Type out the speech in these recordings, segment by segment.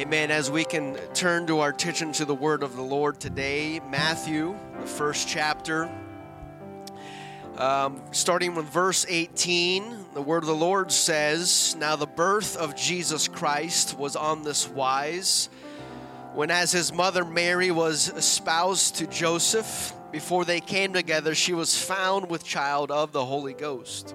Amen. As we can turn to our attention to the word of the Lord today, Matthew, the first chapter, um, starting with verse 18, the word of the Lord says, Now the birth of Jesus Christ was on this wise, when as his mother Mary was espoused to Joseph, before they came together, she was found with child of the Holy Ghost.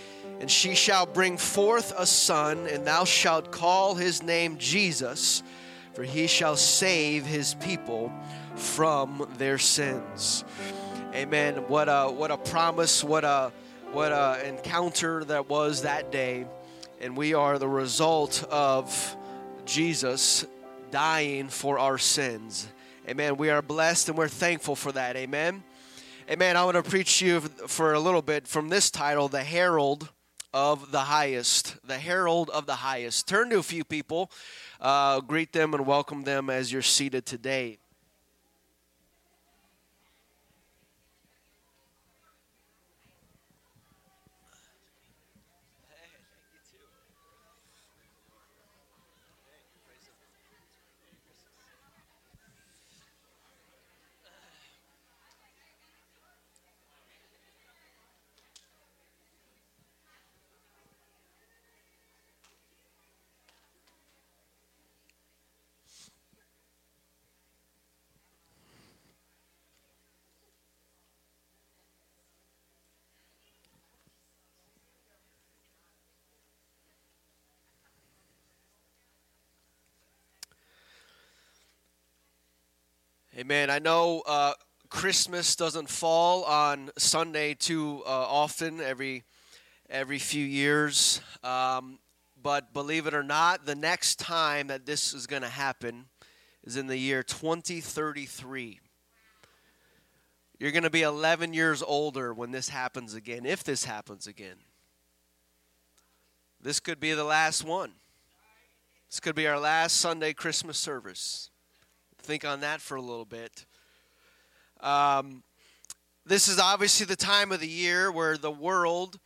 And she shall bring forth a son, and thou shalt call his name Jesus, for he shall save his people from their sins. Amen. What a what a promise, what a what a encounter that was that day. And we are the result of Jesus dying for our sins. Amen. We are blessed and we're thankful for that. Amen. Amen. I want to preach to you for a little bit from this title, The Herald of the highest, the herald of the highest. Turn to a few people, uh, greet them, and welcome them as you're seated today. Amen. I know uh, Christmas doesn't fall on Sunday too uh, often, every every few years. Um, but believe it or not, the next time that this is going to happen is in the year 2033. You're going to be 11 years older when this happens again, if this happens again. This could be the last one. This could be our last Sunday Christmas service think on that for a little bit. Um, this is obviously the time of the year where the world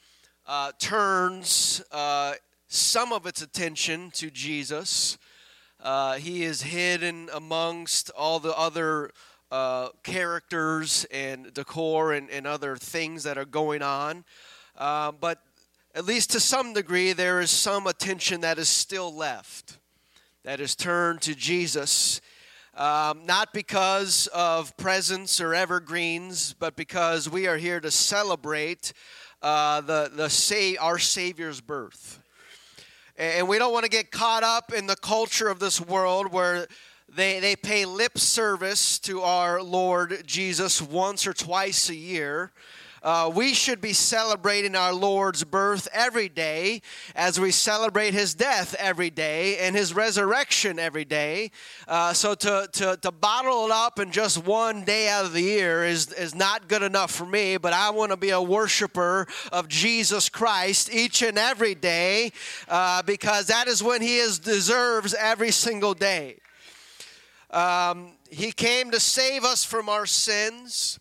uh, turns uh, some of its attention to Jesus. Uh, he is hidden amongst all the other uh, characters and decor and, and, other things that are going on. Uh, but at least to some degree, there is some attention that is still left, that is turned to Jesus um, not because of presents or evergreens, but because we are here to celebrate uh, the, the say, our Savior's birth. And we don't want to get caught up in the culture of this world where they, they pay lip service to our Lord Jesus once or twice a year. Uh, we should be celebrating our Lord's birth every day as we celebrate his death every day and his resurrection every day. Uh, so to, to, to bottle it up in just one day out of the year is, is not good enough for me, but I want to be a worshiper of Jesus Christ each and every day uh, because that is when he is, deserves every single day. Um, he came to save us from our sins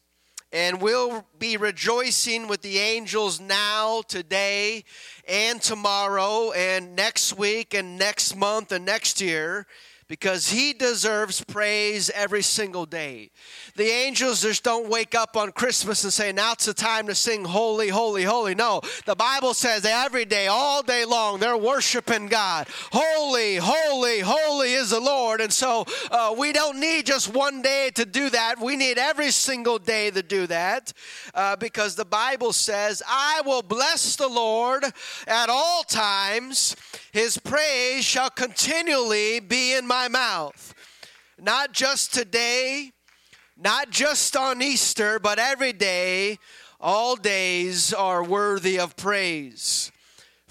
and we'll be rejoicing with the angels now, today, and tomorrow, and next week, and next month, and next year because he deserves praise every single day. The angels just don't wake up on Christmas and say, Now it's the time to sing holy, holy, holy. No, the Bible says every day, all day long, they're worshiping God. Holy, holy, holy is the Lord. And so uh, we don't need just one day to do that. We need every single day to do that uh, because the Bible says, I will bless the Lord at all times, his praise shall continually be in my my mouth. Not just today, not just on Easter, but every day. All days are worthy of praise.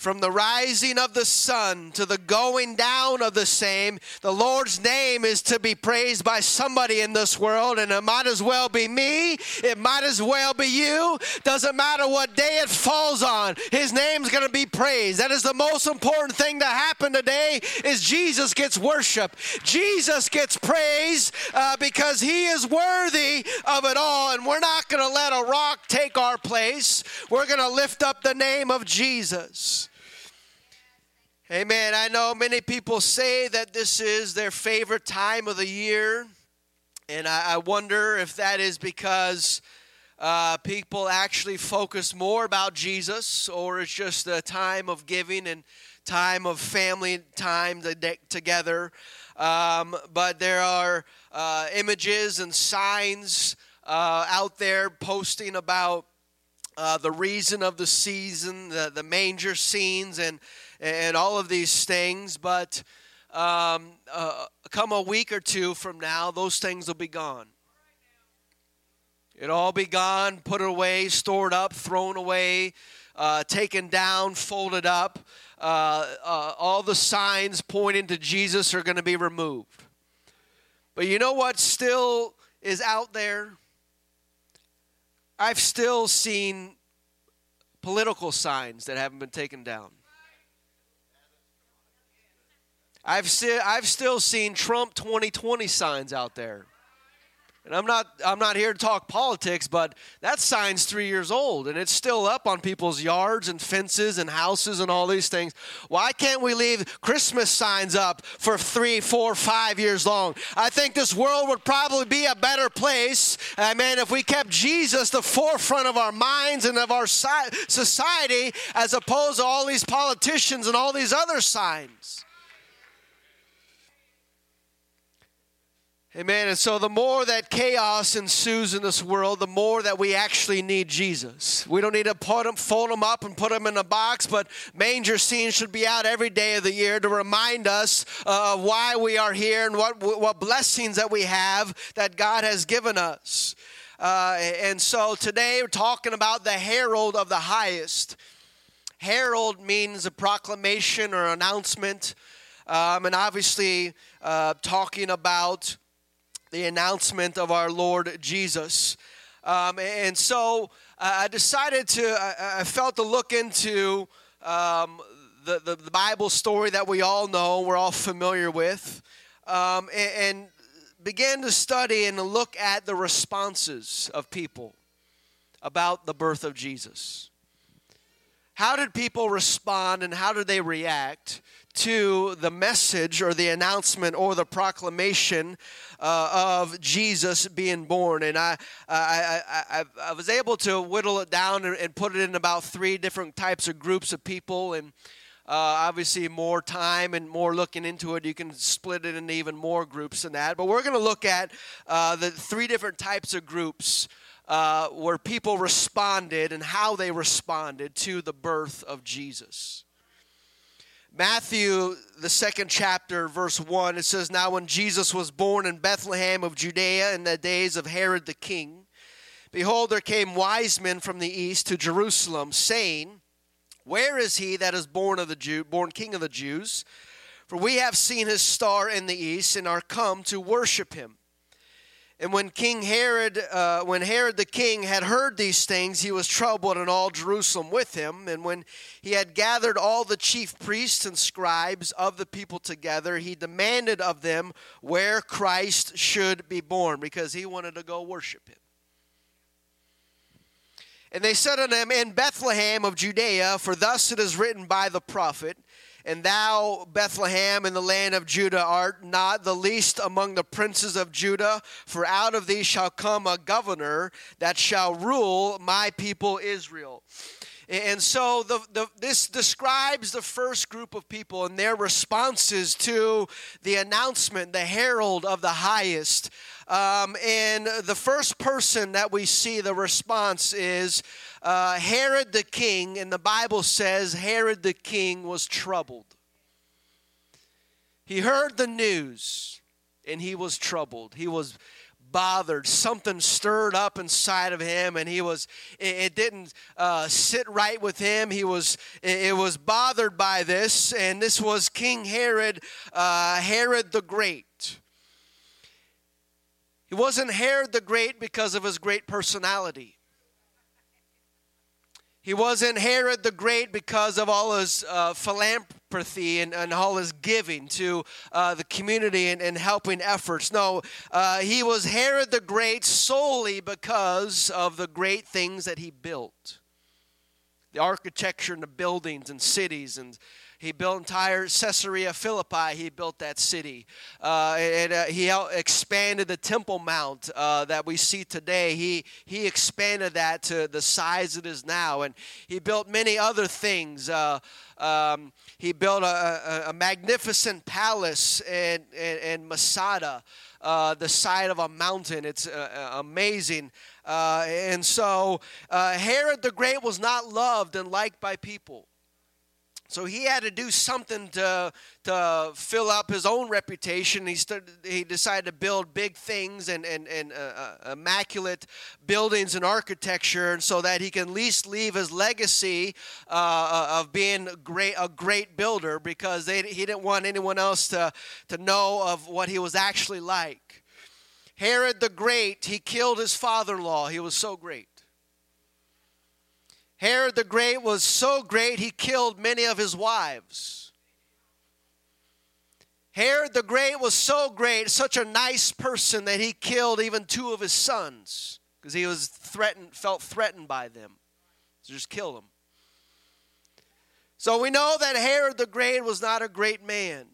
From the rising of the sun to the going down of the same, the Lord's name is to be praised by somebody in this world, and it might as well be me, it might as well be you. Doesn't matter what day it falls on, His name's going to be praised. That is the most important thing to happen today. Is Jesus gets worship, Jesus gets praise uh, because He is worthy of it all, and we're not going to let a rock take our place. We're going to lift up the name of Jesus. Amen. I know many people say that this is their favorite time of the year, and I, I wonder if that is because uh, people actually focus more about Jesus, or it's just a time of giving and time of family time together. Um, but there are uh, images and signs uh, out there posting about uh, the reason of the season, the, the manger scenes, and and all of these things. But um, uh, come a week or two from now, those things will be gone. It'll all be gone, put away, stored up, thrown away, uh, taken down, folded up. Uh, uh, all the signs pointing to Jesus are going to be removed. But you know what still is out there? I've still seen political signs that haven't been taken down. I've, si- I've still seen Trump 2020 signs out there. And I'm not I'm not here to talk politics, but that sign's three years old and it's still up on people's yards and fences and houses and all these things. Why can't we leave Christmas signs up for three, four, five years long? I think this world would probably be a better place, I mean, if we kept Jesus the forefront of our minds and of our society as opposed to all these politicians and all these other signs. Amen. And so the more that chaos ensues in this world, the more that we actually need Jesus. We don't need to put them, fold them up and put them in a box, but manger scenes should be out every day of the year to remind us uh, of why we are here and what, what blessings that we have that God has given us. Uh, and so today we're talking about the herald of the highest. Herald means a proclamation or announcement. Um, and obviously, uh, talking about the announcement of our Lord Jesus. Um, and so uh, I decided to, I, felt to look into um, the, the, the, Bible story that we all know, we're all familiar with, um, and, and began to study and look at the responses of people about the birth of Jesus. How did people respond and how did they react to the message or the announcement or the proclamation uh, of Jesus being born. And I, I, I, I, was able to whittle it down and, put it in about three different types of groups of people. And uh, obviously, more time and more looking into it, you can split it into even more groups than that. But we're going to look at uh, the three different types of groups. Uh, where people responded and how they responded to the birth of Jesus. Matthew, the second chapter, verse 1, it says, Now when Jesus was born in Bethlehem of Judea in the days of Herod the king, behold, there came wise men from the east to Jerusalem, saying, Where is he that is born of the Jew, born king of the Jews? For we have seen his star in the east and are come to worship him. And when King Herod, uh, when Herod the king had heard these things, he was troubled, and all Jerusalem with him. And when he had gathered all the chief priests and scribes of the people together, he demanded of them where Christ should be born, because he wanted to go worship him. And they said unto him, In Bethlehem of Judea, for thus it is written by the prophet. And thou, Bethlehem, in the land of Judah, art not the least among the princes of Judah, for out of thee shall come a governor that shall rule my people Israel. And so the, the, this describes the first group of people and their responses to the announcement, the herald of the highest. Um, and the first person that we see the response is uh, Herod the king, and the Bible says Herod the king was troubled. He heard the news and he was troubled. He was bothered. Something stirred up inside of him, and he was. It, it didn't uh, sit right with him. He was. It, it, was bothered by this, and this was King Herod, uh, Herod the Great. He wasn't Herod the Great because of his great personality. He wasn't Herod the Great because of all his uh, philanthropy and, and, all his giving to uh, the community and, and, helping efforts. No, uh, he was Herod the Great solely because of the great things that he built the architecture and the buildings and cities and he built entire Caesarea Philippi. He built that city. Uh, and uh, he expanded the Temple Mount uh, that we see today. He, he expanded that to the size it is now. And he built many other things. Uh, um, he built a, a, a, magnificent palace in, in, in Masada, uh, the side of a mountain. It's uh, amazing. and so Herod the Great was not loved and liked by people. So he had to do something to, to fill up his own reputation. He, he decided to build big things and, and, and uh, uh, immaculate buildings and architecture so that he can at least leave his legacy uh, uh of being great, a great builder because they, he didn't want anyone else to, to know of what he was actually like. Herod the Great, he killed his father in law. He was so great. Herod the Great was so great, he killed many of his wives. Herod the Great was so great, such a nice person, that he killed even two of his sons because he was threatened, felt threatened by them. So just kill them. So we know that Herod the Great was not a great man.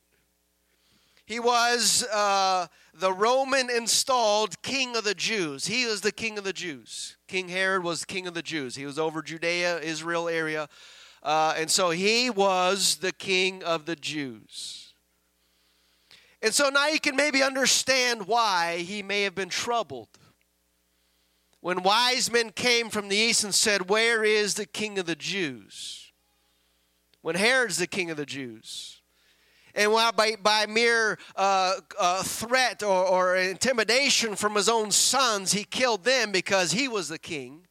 He was uh, the Roman installed king of the Jews. He was the king of the Jews. King Herod was king of the Jews. He was over Judea, Israel area. Uh, and so he was the king of the Jews. And so now you can maybe understand why he may have been troubled. When wise men came from the east and said, Where is the king of the Jews? When Herod's the king of the Jews. And by, by mere uh, uh, threat or, or intimidation from his own sons, he killed them because he was the king.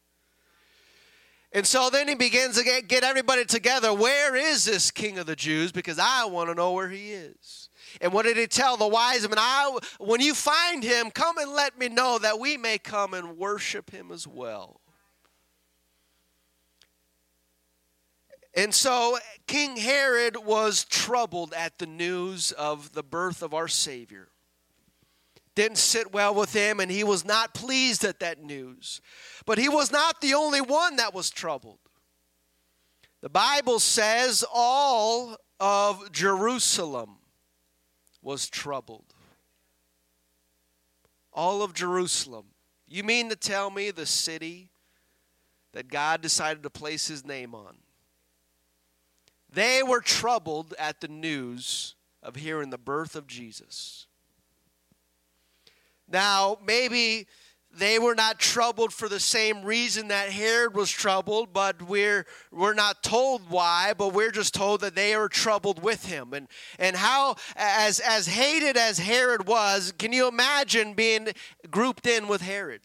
And so then he begins to get, get everybody together. Where is this king of the Jews? Because I want to know where he is. And what did he tell the wise men? I, when you find him, come and let me know that we may come and worship him as well. And so King Herod was troubled at the news of the birth of our Savior. Didn't sit well with him, and he was not pleased at that news. But he was not the only one that was troubled. The Bible says all of Jerusalem was troubled. All of Jerusalem. You mean to tell me the city that God decided to place his name on? They were troubled at the news of hearing the birth of Jesus. Now, maybe they were not troubled for the same reason that Herod was troubled, but we're we're not told why, but we're just told that they were troubled with him. And and how as as hated as Herod was, can you imagine being grouped in with Herod?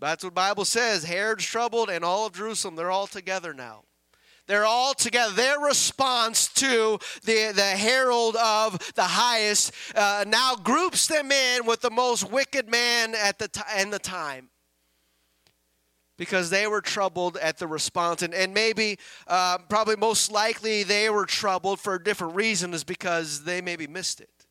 That's what Bible says. Herod's troubled and all of Jerusalem, they're all together now. They're all together. Their response to the, the herald of the highest uh, now groups them in with the most wicked man at the t- in the time because they were troubled at the response. And, and maybe, uh, probably most likely, they were troubled for a different reason, is because they maybe missed it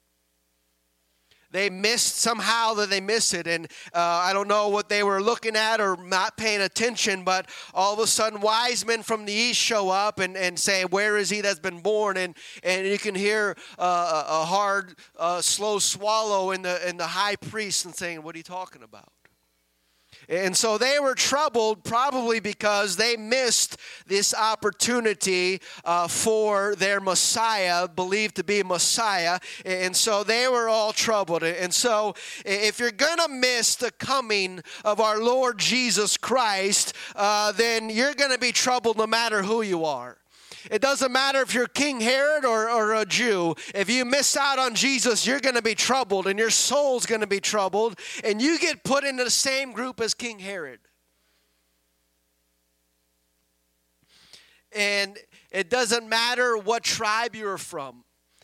they missed somehow that they missed it. And uh, i don't know what they were looking at or not paying attention but all of a sudden wise men from the east show up and, and say where is he that's been born? And, and you can hear uh, a hard uh, slow swallow in the, in the high priest and saying what are you talking about and so they were troubled probably because they missed this opportunity uh, for their Messiah, believed to be Messiah. And so they were all troubled. And so if you're going to miss the coming of our Lord Jesus Christ, uh, then you're going to be troubled no matter who you are. It doesn't matter if you're King Herod or, or a Jew. If you miss out on Jesus, you're going to be troubled and your soul's going to be troubled, and you get put into the same group as King Herod. And it doesn't matter what tribe you're from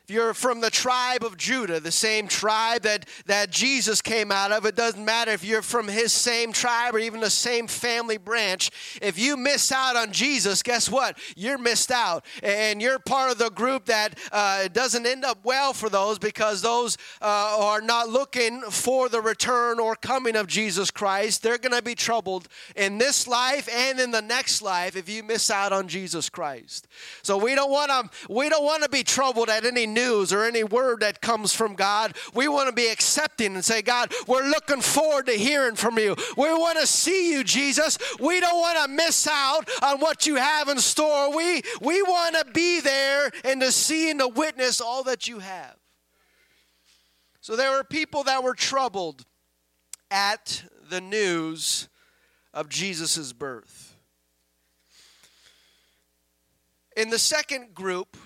you're from the tribe of Judah, the same tribe that, that Jesus came out of, it doesn't matter if you're from his same tribe or even the same family branch. If you miss out on Jesus, guess what? You're missed out. And you're part of the group that uh, doesn't end up well for those because those uh, are not looking for the return or coming of Jesus Christ. They're going to be troubled in this life and in the next life if you miss out on Jesus Christ. So we don't want to we don't want to be troubled at any news or any word that comes from God. We want to be accepting and say, God, we're looking forward to hearing from you. We want to see you, Jesus. We don't want to miss out on what you have in store. We, we want to be there and to see and to witness all that you have. So there were people that were troubled at the news of Jesus' birth. In the second group,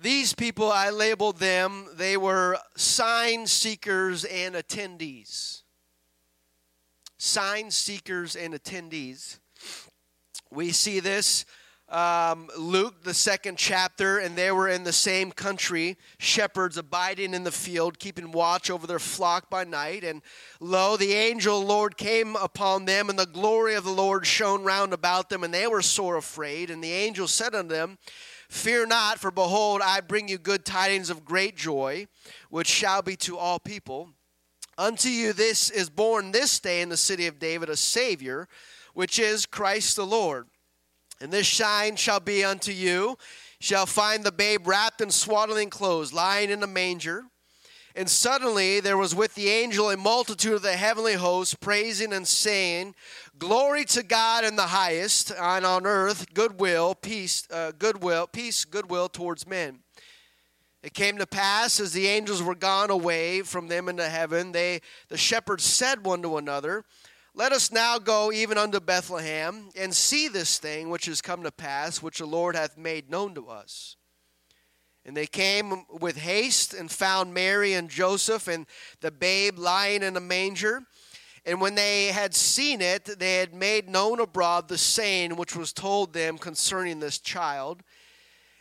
these people, I labeled them, they were sign seekers and attendees. Sign seekers and attendees. We see this um, Luke, the second chapter, and they were in the same country, shepherds abiding in the field, keeping watch over their flock by night. And lo, the angel Lord came upon them, and the glory of the Lord shone round about them, and they were sore afraid. And the angel said unto them, Fear not, for behold, I bring you good tidings of great joy, which shall be to all people. Unto you this is born this day in the city of David a Savior, which is Christ the Lord. And this sign shall be unto you, shall find the babe wrapped in swaddling clothes, lying in a manger. And suddenly there was with the angel a multitude of the heavenly hosts, praising and saying, Glory to God in the highest, and on earth goodwill, peace, uh, goodwill, peace, goodwill towards men. It came to pass as the angels were gone away from them into heaven, they the shepherds said one to another, Let us now go even unto Bethlehem and see this thing which has come to pass, which the Lord hath made known to us. And they came with haste and found Mary and Joseph and the babe lying in a manger. And when they had seen it, they had made known abroad the saying which was told them concerning this child.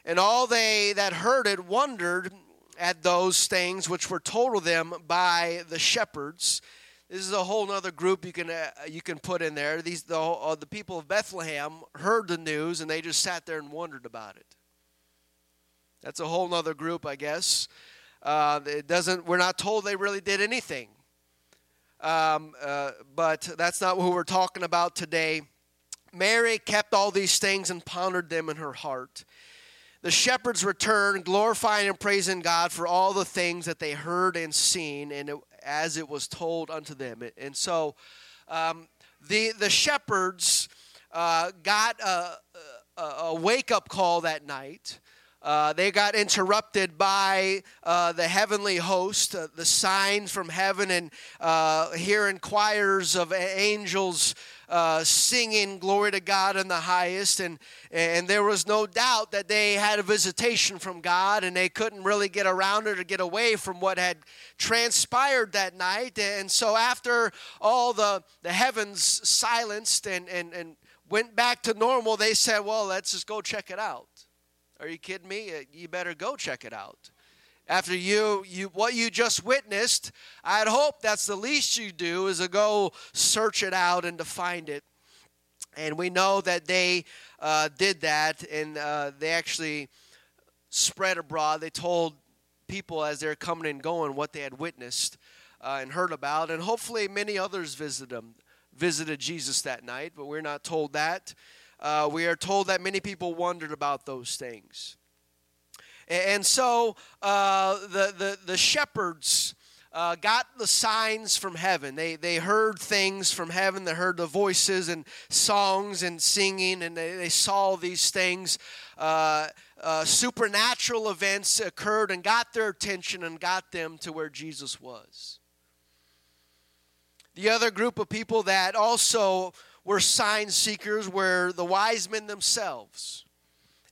And all they that heard it wondered at those things which were told of them by the shepherds. This is a whole other group you can uh, you can put in there. These the uh, the people of Bethlehem heard the news and they just sat there and wondered about it. That's a whole other group, I guess. Uh, it doesn't. We're not told they really did anything. Um, uh, but that's not what we're talking about today. Mary kept all these things and pondered them in her heart. The shepherds returned, glorifying and praising God for all the things that they heard and seen, and it, as it was told unto them. And so, um, the the shepherds uh, got a, a, a wake up call that night. Uh, they got interrupted by uh, the heavenly host, uh, the signs from heaven, and uh, hearing choirs of angels uh, singing glory to God in the highest. And, and there was no doubt that they had a visitation from God, and they couldn't really get around it or get away from what had transpired that night. And so, after all the, the heavens silenced and, and, and went back to normal, they said, Well, let's just go check it out. Are you kidding me? Uh, you better go check it out. After you, you what you just witnessed, I'd hope that's the least you do is to go search it out and to find it. And we know that they uh, did that, and uh, they actually spread abroad. They told people as they're coming and going what they had witnessed uh, and heard about, and hopefully many others visited them, visited Jesus that night. But we're not told that uh, we are told that many people wondered about those things. And so uh, the, the, the shepherds uh, got the signs from heaven. They, they heard things from heaven. They heard the voices and songs and singing, and they, they saw these things. Uh, uh, supernatural events occurred and got their attention and got them to where Jesus was. The other group of people that also were sign seekers were the wise men themselves.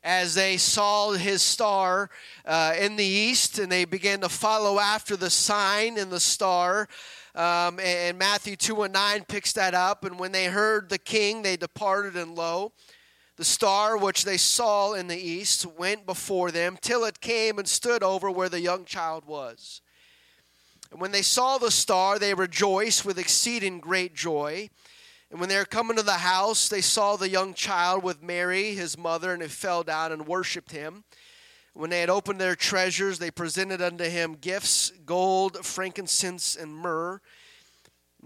as they saw his star uh, in the east and they began to follow after the sign and the star. Um, and Matthew 2 and 9 picks that up. And when they heard the king, they departed, and lo, the star which they saw in the east went before them till it came and stood over where the young child was. And when they saw the star, they rejoiced with exceeding great joy. And when they were coming to the house, they saw the young child with Mary, his mother, and they fell down and worshipped him. When they had opened their treasures, they presented unto him gifts gold, frankincense, and myrrh.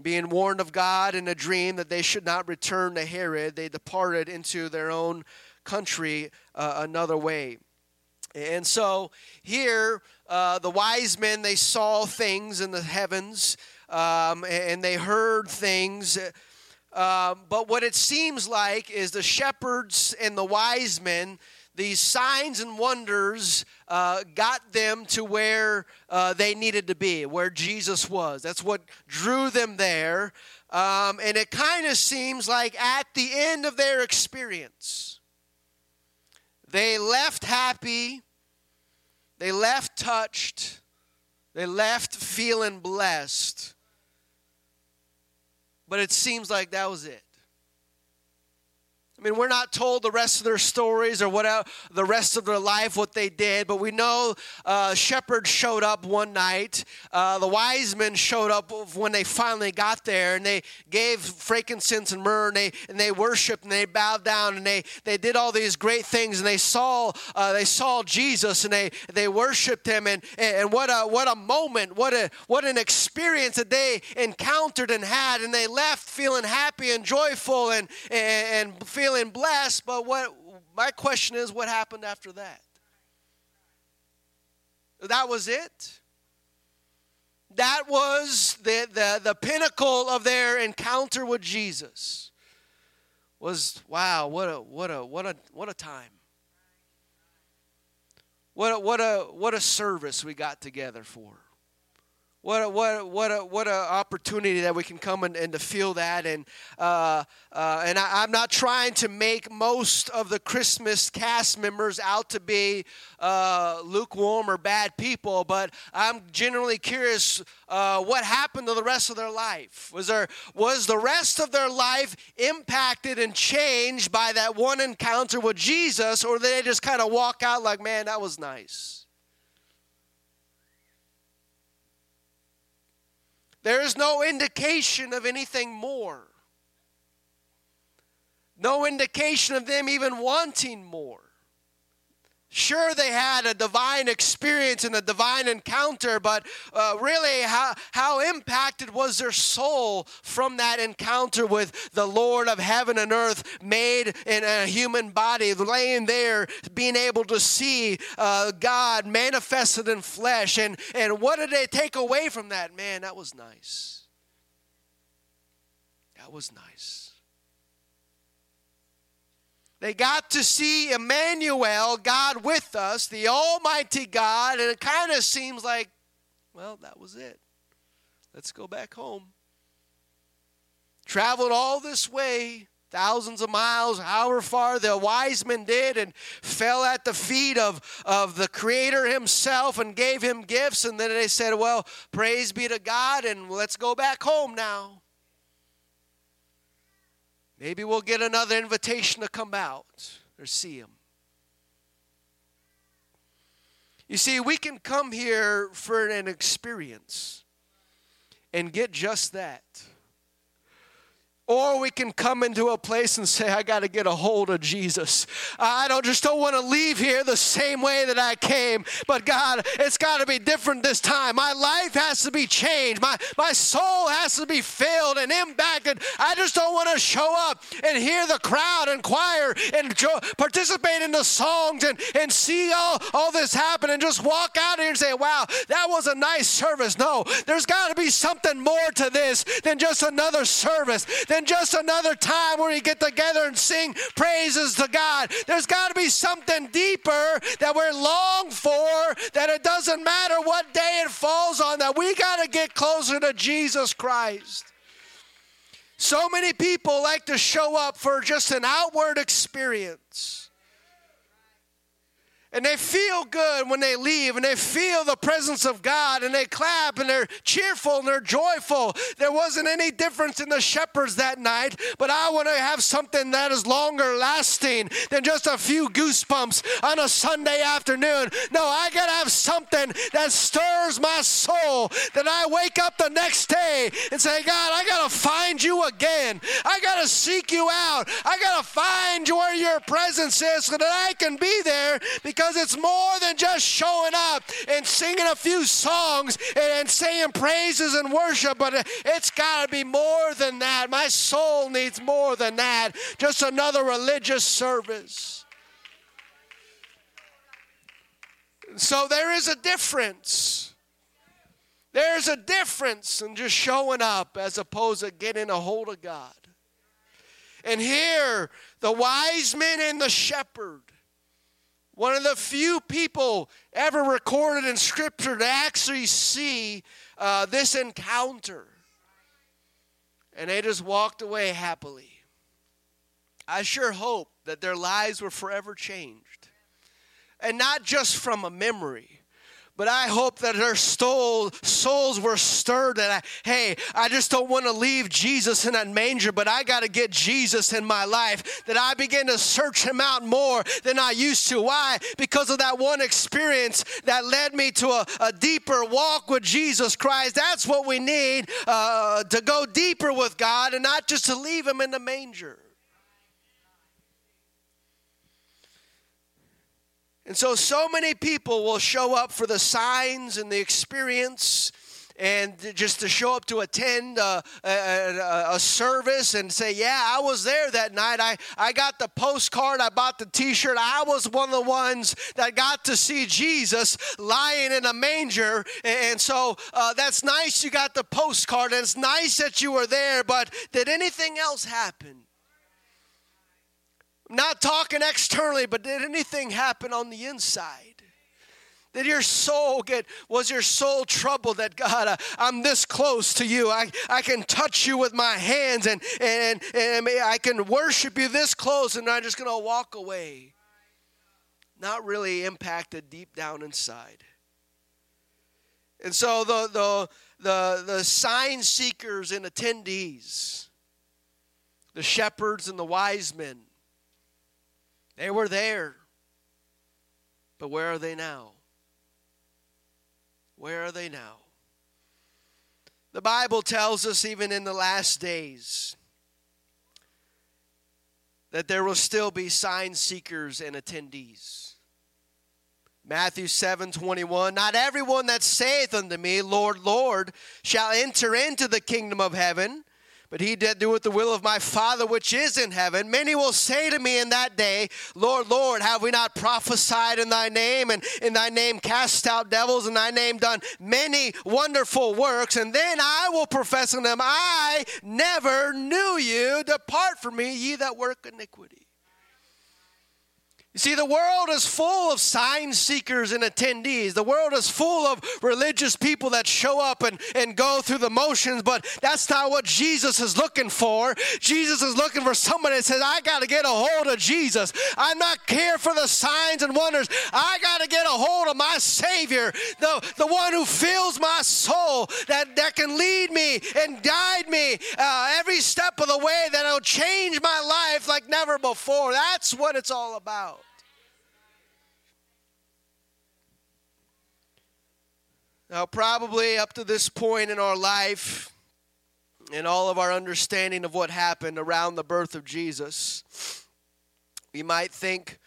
Being warned of God in a dream that they should not return to Herod, they departed into their own country uh, another way. And so here, uh, the wise men they saw things in the heavens, um, and they heard things um, but what it seems like is the shepherds and the wise men, these signs and wonders uh, got them to where uh, they needed to be, where Jesus was. That's what drew them there. Um, and it kind of seems like at the end of their experience, they left happy, they left touched, they left feeling blessed but it seems like that was it. I mean, we're not told the rest of their stories or what the rest of their life, what they did, but we know uh, shepherds showed up one night. Uh, the wise men showed up when they finally got there, and they gave frankincense and myrrh, and they and they worshipped and they bowed down and they they did all these great things, and they saw uh, they saw Jesus and they they worshipped him, and and what a what a moment, what a what an experience that they encountered and had, and they left feeling happy and joyful and and, and feeling feeling blessed, but what my question is what happened after that? That was it. That was the, the, the pinnacle of their encounter with Jesus. Was wow, what a what a what a what a time. What a, what a what a service we got together for. What a, what a, what a, what a opportunity that we can come and, and to feel that and uh, uh, and I, am not trying to make most of the Christmas cast members out to be uh, lukewarm or bad people, but I'm generally curious uh, what happened to the rest of their life. Was there was the rest of their life impacted and changed by that one encounter with Jesus, or did they just kind of walk out like, man, that was nice? There is no indication of anything more. No indication of them even wanting more. Sure, they had a divine experience and a divine encounter, but uh, really, how, how impacted was their soul from that encounter with the Lord of heaven and earth, made in a human body, laying there, being able to see uh, God manifested in flesh? And, and what did they take away from that? Man, that was nice. That was nice. They got to see Emmanuel, God with us, the Almighty God, and it kind of seems like, well, that was it. Let's go back home. Traveled all this way, thousands of miles, however far the wise men did, and fell at the feet of, of the Creator Himself and gave Him gifts. And then they said, Well, praise be to God, and let's go back home now. Maybe we'll get another invitation to come out or see him. You see, we can come here for an experience and get just that. Or we can come into a place and say, I got to get a hold of Jesus. I don't just don't want to leave here the same way that I came, but God, it's got to be different this time. My life has to be changed. My, my soul has to be filled and impacted. I just don't want to show up and hear the crowd and choir and jo- participate in the songs and, and see all, all this happen and just walk out here and say, wow, that was a nice service. No, there's got to be something more to this than just another service than just another time where we get together and sing praises to God. There's got to be something deeper that we're long for, that it doesn't matter what day it falls on, that we got to get closer to Jesus Christ. So many people like to show up for just an outward experience. And they feel good when they leave and they feel the presence of God and they clap and they're cheerful and they're joyful. There wasn't any difference in the shepherds that night, but I want to have something that is longer lasting than just a few goosebumps on a Sunday afternoon. No, I got to have something that stirs my soul that I wake up the next day and say, God, I got to find you again. I got to seek you out. I got to find where your presence is so that I can be there because it's more than just showing up and singing a few songs and saying praises and worship, but it's got to be more than that. My soul needs more than that. Just another religious service. So there is a difference. There's a difference in just showing up as opposed to getting a hold of God. And here, the wise men and the shepherd one of the few people ever recorded in Scripture to actually see uh, this encounter. And they just walked away happily. I sure hope that their lives were forever changed. And not just from a memory, but I hope that their soul, souls were stirred that, I, hey, I just don't want to leave Jesus in that manger, but I got to get Jesus in my life. That I begin to search him out more than I used to. Why? Because of that one experience that led me to a, a deeper walk with Jesus Christ. That's what we need uh, to go deeper with God and not just to leave him in the manger. And so, so many people will show up for the signs and the experience and just to show up to attend a, a, a, service and say, Yeah, I was there that night. I, I got the postcard, I bought the t shirt. I was one of the ones that got to see Jesus lying in a manger. And so uh, that's nice you got the postcard, and it's nice that you were there, but did anything else happen? Not talking externally, but did anything happen on the inside? Did your soul get, was your soul troubled that God, I'm this close to you. I, I can touch you with my hands and, and, and I can worship you this close and I'm just going to walk away. Not really impacted deep down inside. And so the, the, the, the sign seekers and attendees, the shepherds and the wise men, they were there. But where are they now? Where are they now? The Bible tells us, even in the last days, that there will still be sign seekers and attendees. Matthew 7 21. Not everyone that saith unto me, Lord, Lord, shall enter into the kingdom of heaven, but he that doeth the will of my Father which is in heaven. Many will say to me in that day, Lord, Lord, have we not prophesied in thy name, and in thy name cast out devils, and thy name done many wonderful works? And then I will profess unto them, I never knew you. Depart from me, ye that work iniquity. See, the world is full of sign seekers and attendees. The world is full of religious people that show up and, and go through the motions, but that's not what Jesus is looking for. Jesus is looking for somebody that says, I got to get a hold of Jesus. I'm not care for the signs and wonders. I got to get a hold of my Savior, the, the one who fills my soul, that, that can lead me and guide me uh, every step of the way, that will change my life like never before. That's what it's all about. Now, probably up to this point in our life, in all of our understanding of what happened around the birth of Jesus, we might think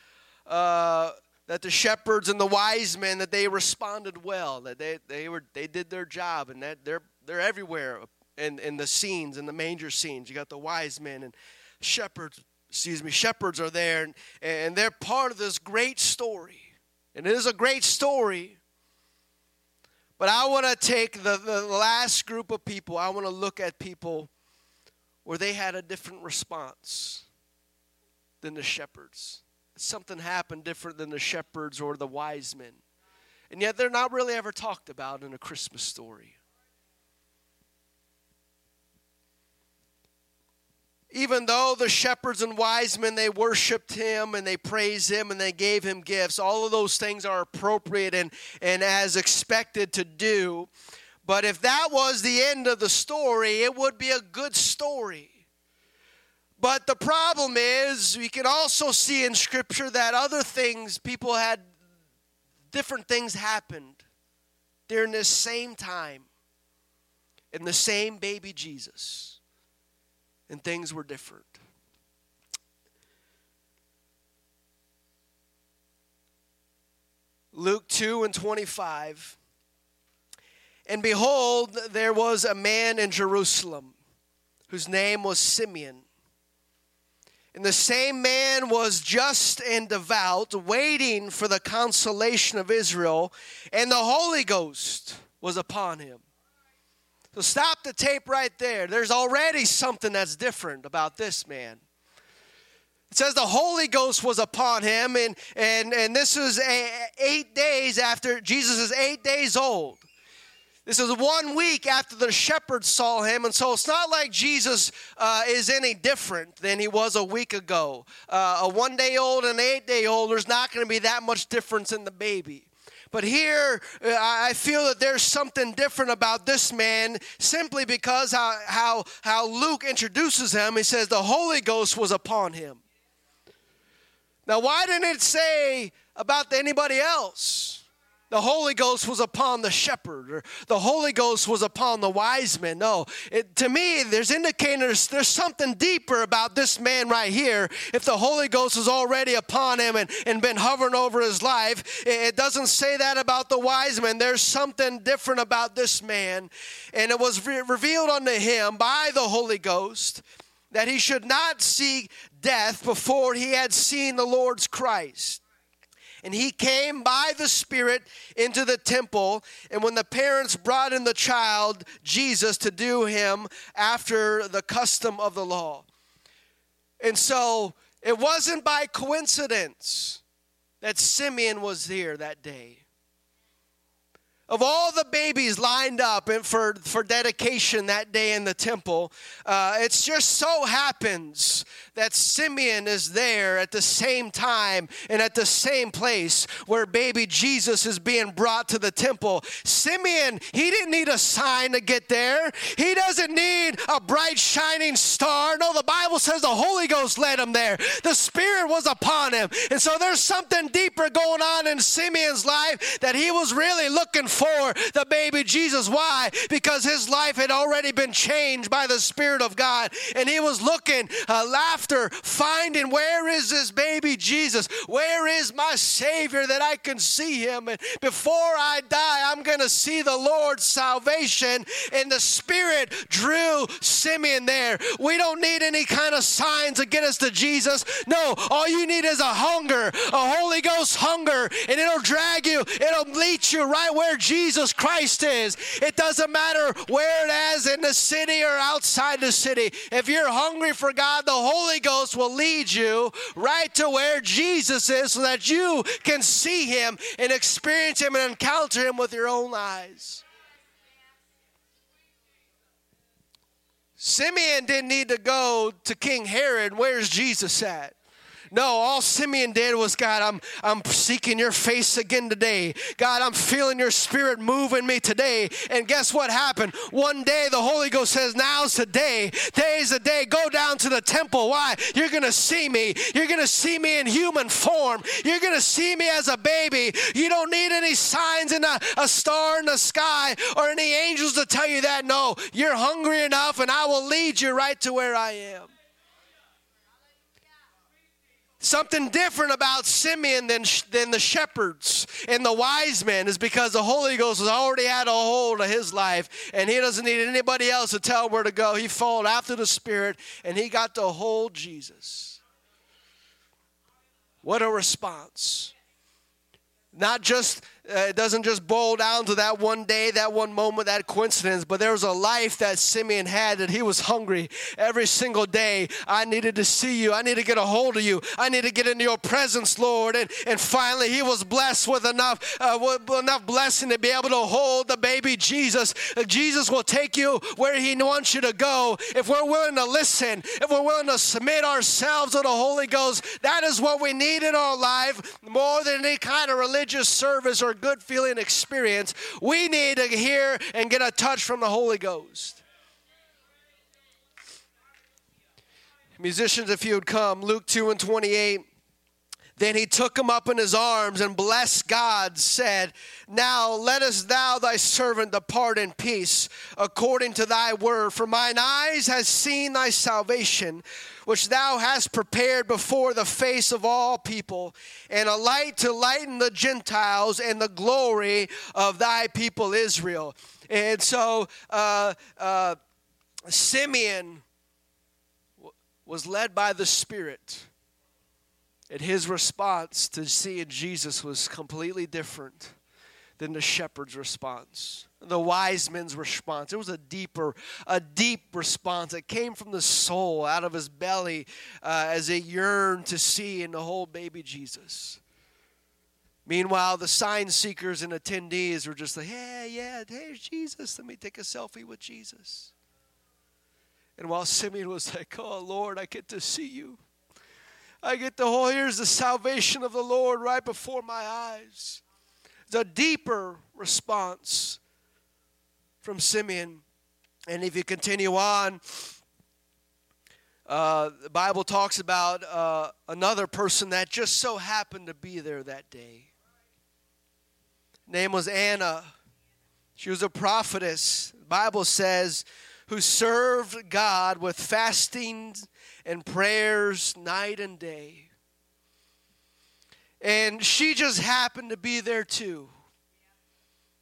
uh, that the shepherds and the wise men that they responded well, that they, they were they did their job, and that they're they're everywhere in, in the scenes, in the manger scenes. You got the wise men and shepherds, excuse me, shepherds are there, and, and they're part of this great story. And it is a great story but I want to take the, the last group of people, I want to look at people where they had a different response than the shepherds. Something happened different than the shepherds or the wise men. And yet they're not really ever talked about in a Christmas story. Even though the shepherds and wise men they worshiped him and they praised him and they gave him gifts, all of those things are appropriate and, and as expected to do. But if that was the end of the story, it would be a good story. But the problem is, we can also see in Scripture that other things, people had different things happened during this same time in the same baby Jesus. And things were different. Luke 2 and 25. And behold, there was a man in Jerusalem whose name was Simeon. And the same man was just and devout, waiting for the consolation of Israel, and the Holy Ghost was upon him. So stop the tape right there. There's already something that's different about this man. It says the Holy Ghost was upon him, and, and, and this was a, eight days after Jesus is eight days old. This is one week after the shepherds saw him, and so it's not like Jesus uh, is any different than he was a week ago. Uh, a one day old and an eight day old, there's not going to be that much difference in the baby. But here, uh, I feel that there's something different about this man simply because how, how, how Luke introduces him. He says the Holy Ghost was upon him. Now, why didn't it say about anybody else? The Holy Ghost was upon the shepherd or the Holy Ghost was upon the wise men. No, it, to me, there's indicators, there's something deeper about this man right here. If the Holy Ghost is already upon him and, and been hovering over his life, it, it doesn't say that about the wise men. There's something different about this man. And it was re- revealed unto him by the Holy Ghost that he should not see death before he had seen the Lord's Christ. And he came by the Spirit into the temple. And when the parents brought in the child, Jesus, to do him after the custom of the law. And so it wasn't by coincidence that Simeon was here that day of all the babies lined up for, for dedication that day in the temple, uh, it just so happens that Simeon is there at the same time and at the same place where baby Jesus is being brought to the temple. Simeon, he didn't need a sign to get there, he doesn't need a bright, shining star. No, the Bible says the Holy Ghost led him there, the Spirit was upon him. And so there's something deeper going on in Simeon's life that he was really looking for for the baby Jesus. Why? Because his life had already been changed by the Spirit of God. And he was looking, uh, laughter, finding where is this baby Jesus? Where is my Savior that I can see him? And before I die, I'm going to see the Lord's salvation. And the Spirit drew Simeon there. We don't need any kind of signs to get us to Jesus. No, all you need is a hunger, a Holy Ghost hunger, and it'll drag you, it'll lead you right where Jesus Jesus Christ is. It doesn't matter where it is in the city or outside the city. If you're hungry for God, the Holy Ghost will lead you right to where Jesus is so that you can see Him and experience Him and encounter Him with your own eyes. Simeon didn't need to go to King Herod. Where's Jesus at? No, all Simeon did was, God, I'm, I'm seeking your face again today. God, I'm feeling your spirit moving me today. And guess what happened? One day the Holy Ghost says, Now's the day. Today's the day. Go down to the temple. Why? You're going to see me. You're going to see me in human form. You're going to see me as a baby. You don't need any signs and a, a star in the sky or any angels to tell you that. No, you're hungry enough, and I will lead you right to where I am. Something different about Simeon than, than the shepherds and the wise men is because the Holy Ghost has already had a hold of his life and he doesn't need anybody else to tell where to go. He followed after the Spirit and he got to hold Jesus. What a response. Not just it doesn't just boil down to that one day, that one moment, that coincidence, but there was a life that Simeon had that he was hungry every single day. I needed to see you. I need to get a hold of you. I need to get into your presence, Lord. And, and finally, he was blessed with enough, uh, with enough blessing to be able to hold the baby Jesus. Uh, Jesus will take you where he wants you to go if we're willing to listen, if we're willing to submit ourselves to the Holy Ghost. That is what we need in our life more than any kind of religious service or good feeling experience. We need to hear and get a touch from the Holy Ghost. Musicians, if you would come, Luke 2 and 28. Then he took him up in his arms and blessed God, said, Now lettest thou thy servant depart in peace, according to thy word. For mine eyes has seen thy salvation, which thou hast prepared before the face of all people, and a light to lighten the Gentiles and the glory of thy people Israel. And so uh, uh, Simeon was led by the Spirit and his response to seeing Jesus was completely different than the shepherd's response, the wise men's response. It was a deeper, a deep response that came from the soul, out of his belly, uh, as it yearned to see and to hold baby Jesus. Meanwhile, the sign seekers and attendees were just like, hey, yeah, there's Jesus. Let me take a selfie with Jesus." And while Simeon was like, "Oh Lord, I get to see you." I get the whole, here's the salvation of the Lord right before my eyes. The deeper response from Simeon. And if you continue on, uh, the Bible talks about uh, another person that just so happened to be there that day. Name was Anna. She was a prophetess. The Bible says, who served God with fasting and prayers night and day. And she just happened to be there too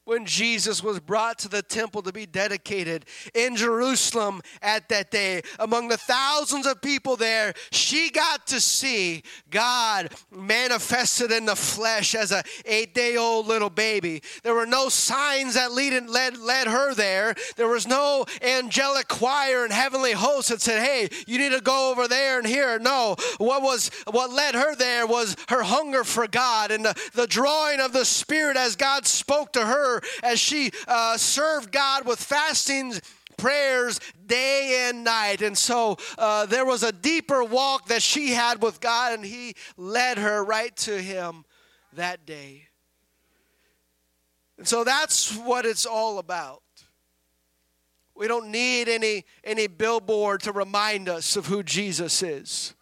when Jesus was brought to the temple to be dedicated in Jerusalem at that day. Among the thousands of people there, she got to see God manifested in the flesh as a eight-day-old little baby. There were no signs that lead, led, led her there. There was no angelic choir and heavenly host that said, hey, you need to go over there and here. No, what was what led her there was her hunger for God and the, the drawing of the Spirit as God spoke to her as she uh, served God with fastings prayers day and night. And so uh, there was a deeper walk that she had with God, and He led her right to Him that day. And so that's what it's all about. We don't need any, any billboard to remind us of who Jesus is.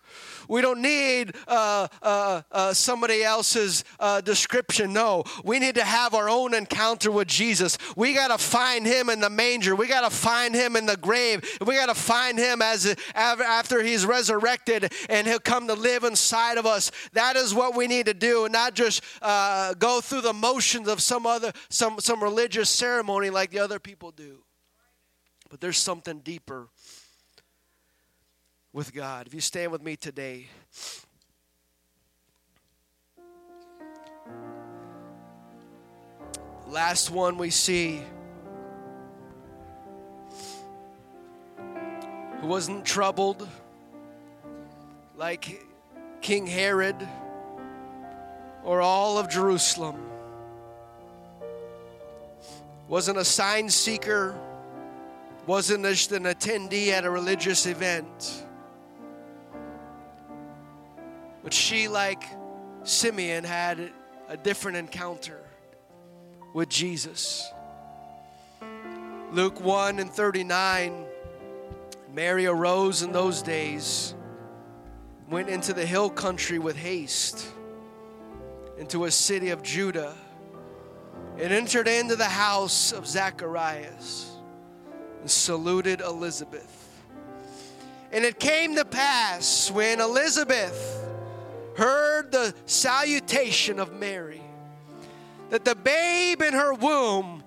We don't need uh, uh, uh, somebody else's uh, description. No, we need to have our own encounter with Jesus. We got to find him in the manger. We got to find him in the grave. We got to find him as after he's resurrected and he'll come to live inside of us. That is what we need to do, and not just uh, go through the motions of some other some some religious ceremony like the other people do. But there's something deeper with God. If you stand with me today. Last one we see who wasn't troubled like King Herod or all of Jerusalem. Wasn't a sign seeker, wasn't just an attendee at a religious event. But she, like Simeon, had a different encounter with Jesus. Luke 1 and 39 Mary arose in those days, went into the hill country with haste, into a city of Judah, and entered into the house of Zacharias and saluted Elizabeth. And it came to pass when Elizabeth heard the salutation of Mary, that the babe in her womb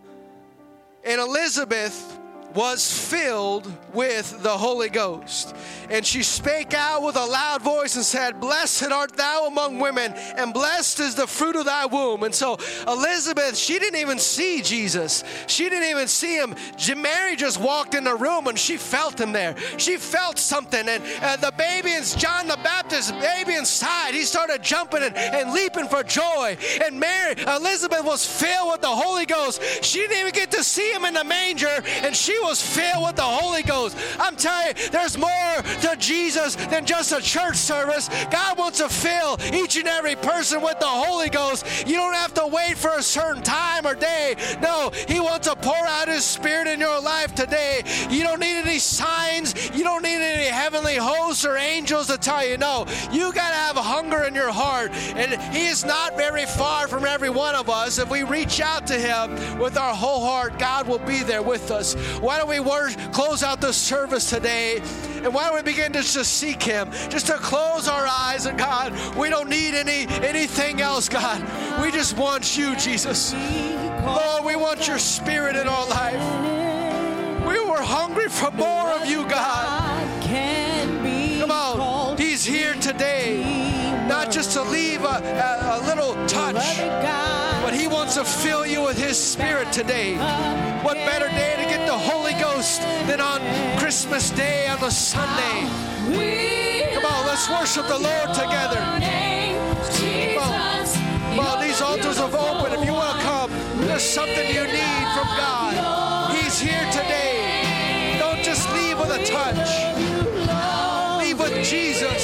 and Elizabeth was filled with the Holy Ghost. And she spake out with a loud voice and said, Blessed art thou among women, and blessed is the fruit of thy womb. And so Elizabeth, she didn't even see Jesus. She didn't even see him. Mary just walked in the room and she felt him there. She felt something. And the baby, and John the Baptist, baby inside, he started jumping and, and leaping for joy. And Mary, Elizabeth was filled with the Holy Ghost. She didn't even get to see him in the manger, and she was filled with the Holy Ghost. I'm telling you, there's more to Jesus than just a church service. God wants to fill each and every person with the Holy Ghost. You don't have to wait for a certain time or day. No, He wants to pour out His Spirit in your life today. You don't need any signs, you don't need any heavenly hosts or angels to tell you. No, you got to have hunger in your heart. And He is not very far from every one of us. If we reach out to Him with our whole heart, God will be there with us. Why don't we close out the service today? And why don't we begin to just seek Him, just to close our eyes and God, we don't need any anything else, God. We just want You, Jesus. Lord, we want Your Spirit in our life. We were hungry for more of You, God. Come on, He's here today, not just to leave a, a, a little touch, but He wants to fill you with His Spirit today. What better day to get the Holy Ghost than on Christmas Day on a Sunday? Come on, let's worship the Lord together. Come on, come these altars have opened. If you want to come, there's something you need from God. He's here today. Don't just leave with a touch. Leave with Jesus.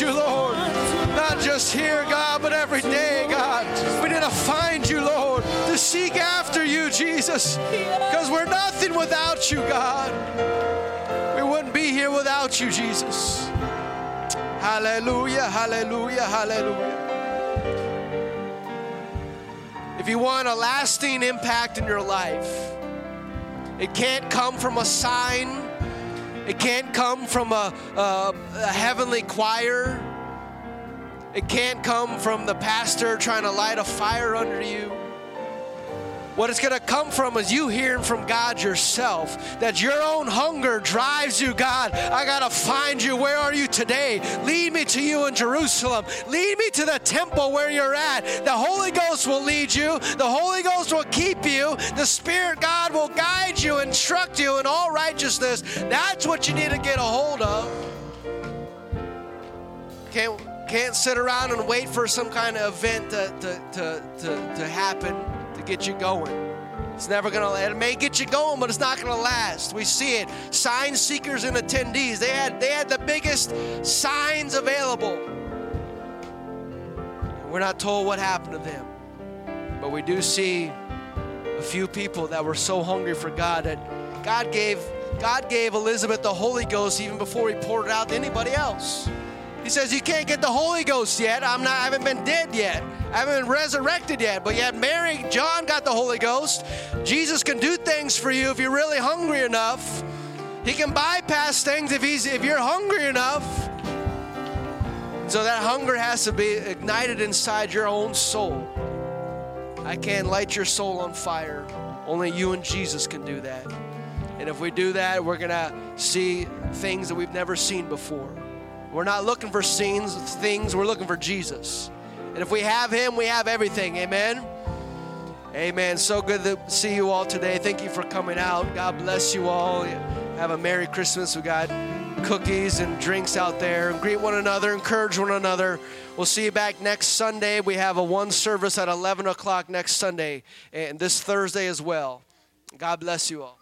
You, Lord. Not just here, God, but every day, God. We need to find you, Lord, to seek after you, Jesus, because we're nothing without you, God. We wouldn't be here without you, Jesus. Hallelujah, hallelujah, hallelujah. If you want a lasting impact in your life, it can't come from a sign. It can't come from a, a, a heavenly choir. It can't come from the pastor trying to light a fire under you. What it's going to come from is you hearing from God yourself that your own hunger drives you, God. I got to find you. Where are you today? Lead me to you in Jerusalem. Lead me to the temple where you're at. The Holy Ghost will lead you, the Holy Ghost will keep you. The Spirit, God, will guide you, instruct you in all righteousness. That's what you need to get a hold of. Can't, can't sit around and wait for some kind of event to, to, to, to, to happen to get you going. It's never gonna. It may get you going, but it's not gonna last. We see it. Sign seekers and attendees. They had they had the biggest signs available. We're not told what happened to them, but we do see a few people that were so hungry for God that God gave God gave Elizabeth the Holy Ghost even before He poured it out to anybody else. He says, You can't get the Holy Ghost yet. I'm not, I haven't been dead yet. I haven't been resurrected yet. But yet, Mary, John got the Holy Ghost. Jesus can do things for you if you're really hungry enough. He can bypass things if he's if you're hungry enough. So that hunger has to be ignited inside your own soul. I can't light your soul on fire. Only you and Jesus can do that. And if we do that, we're going to see things that we've never seen before. We're not looking for scenes, things, we're looking for Jesus. And if we have Him, we have everything. Amen. Amen. So good to see you all today. Thank you for coming out. God bless you all. Have a Merry Christmas. We got cookies and drinks out there. Greet one another, encourage one another. We'll see you back next Sunday. We have a one service at 11 o'clock next Sunday, and this Thursday as well. God bless you all.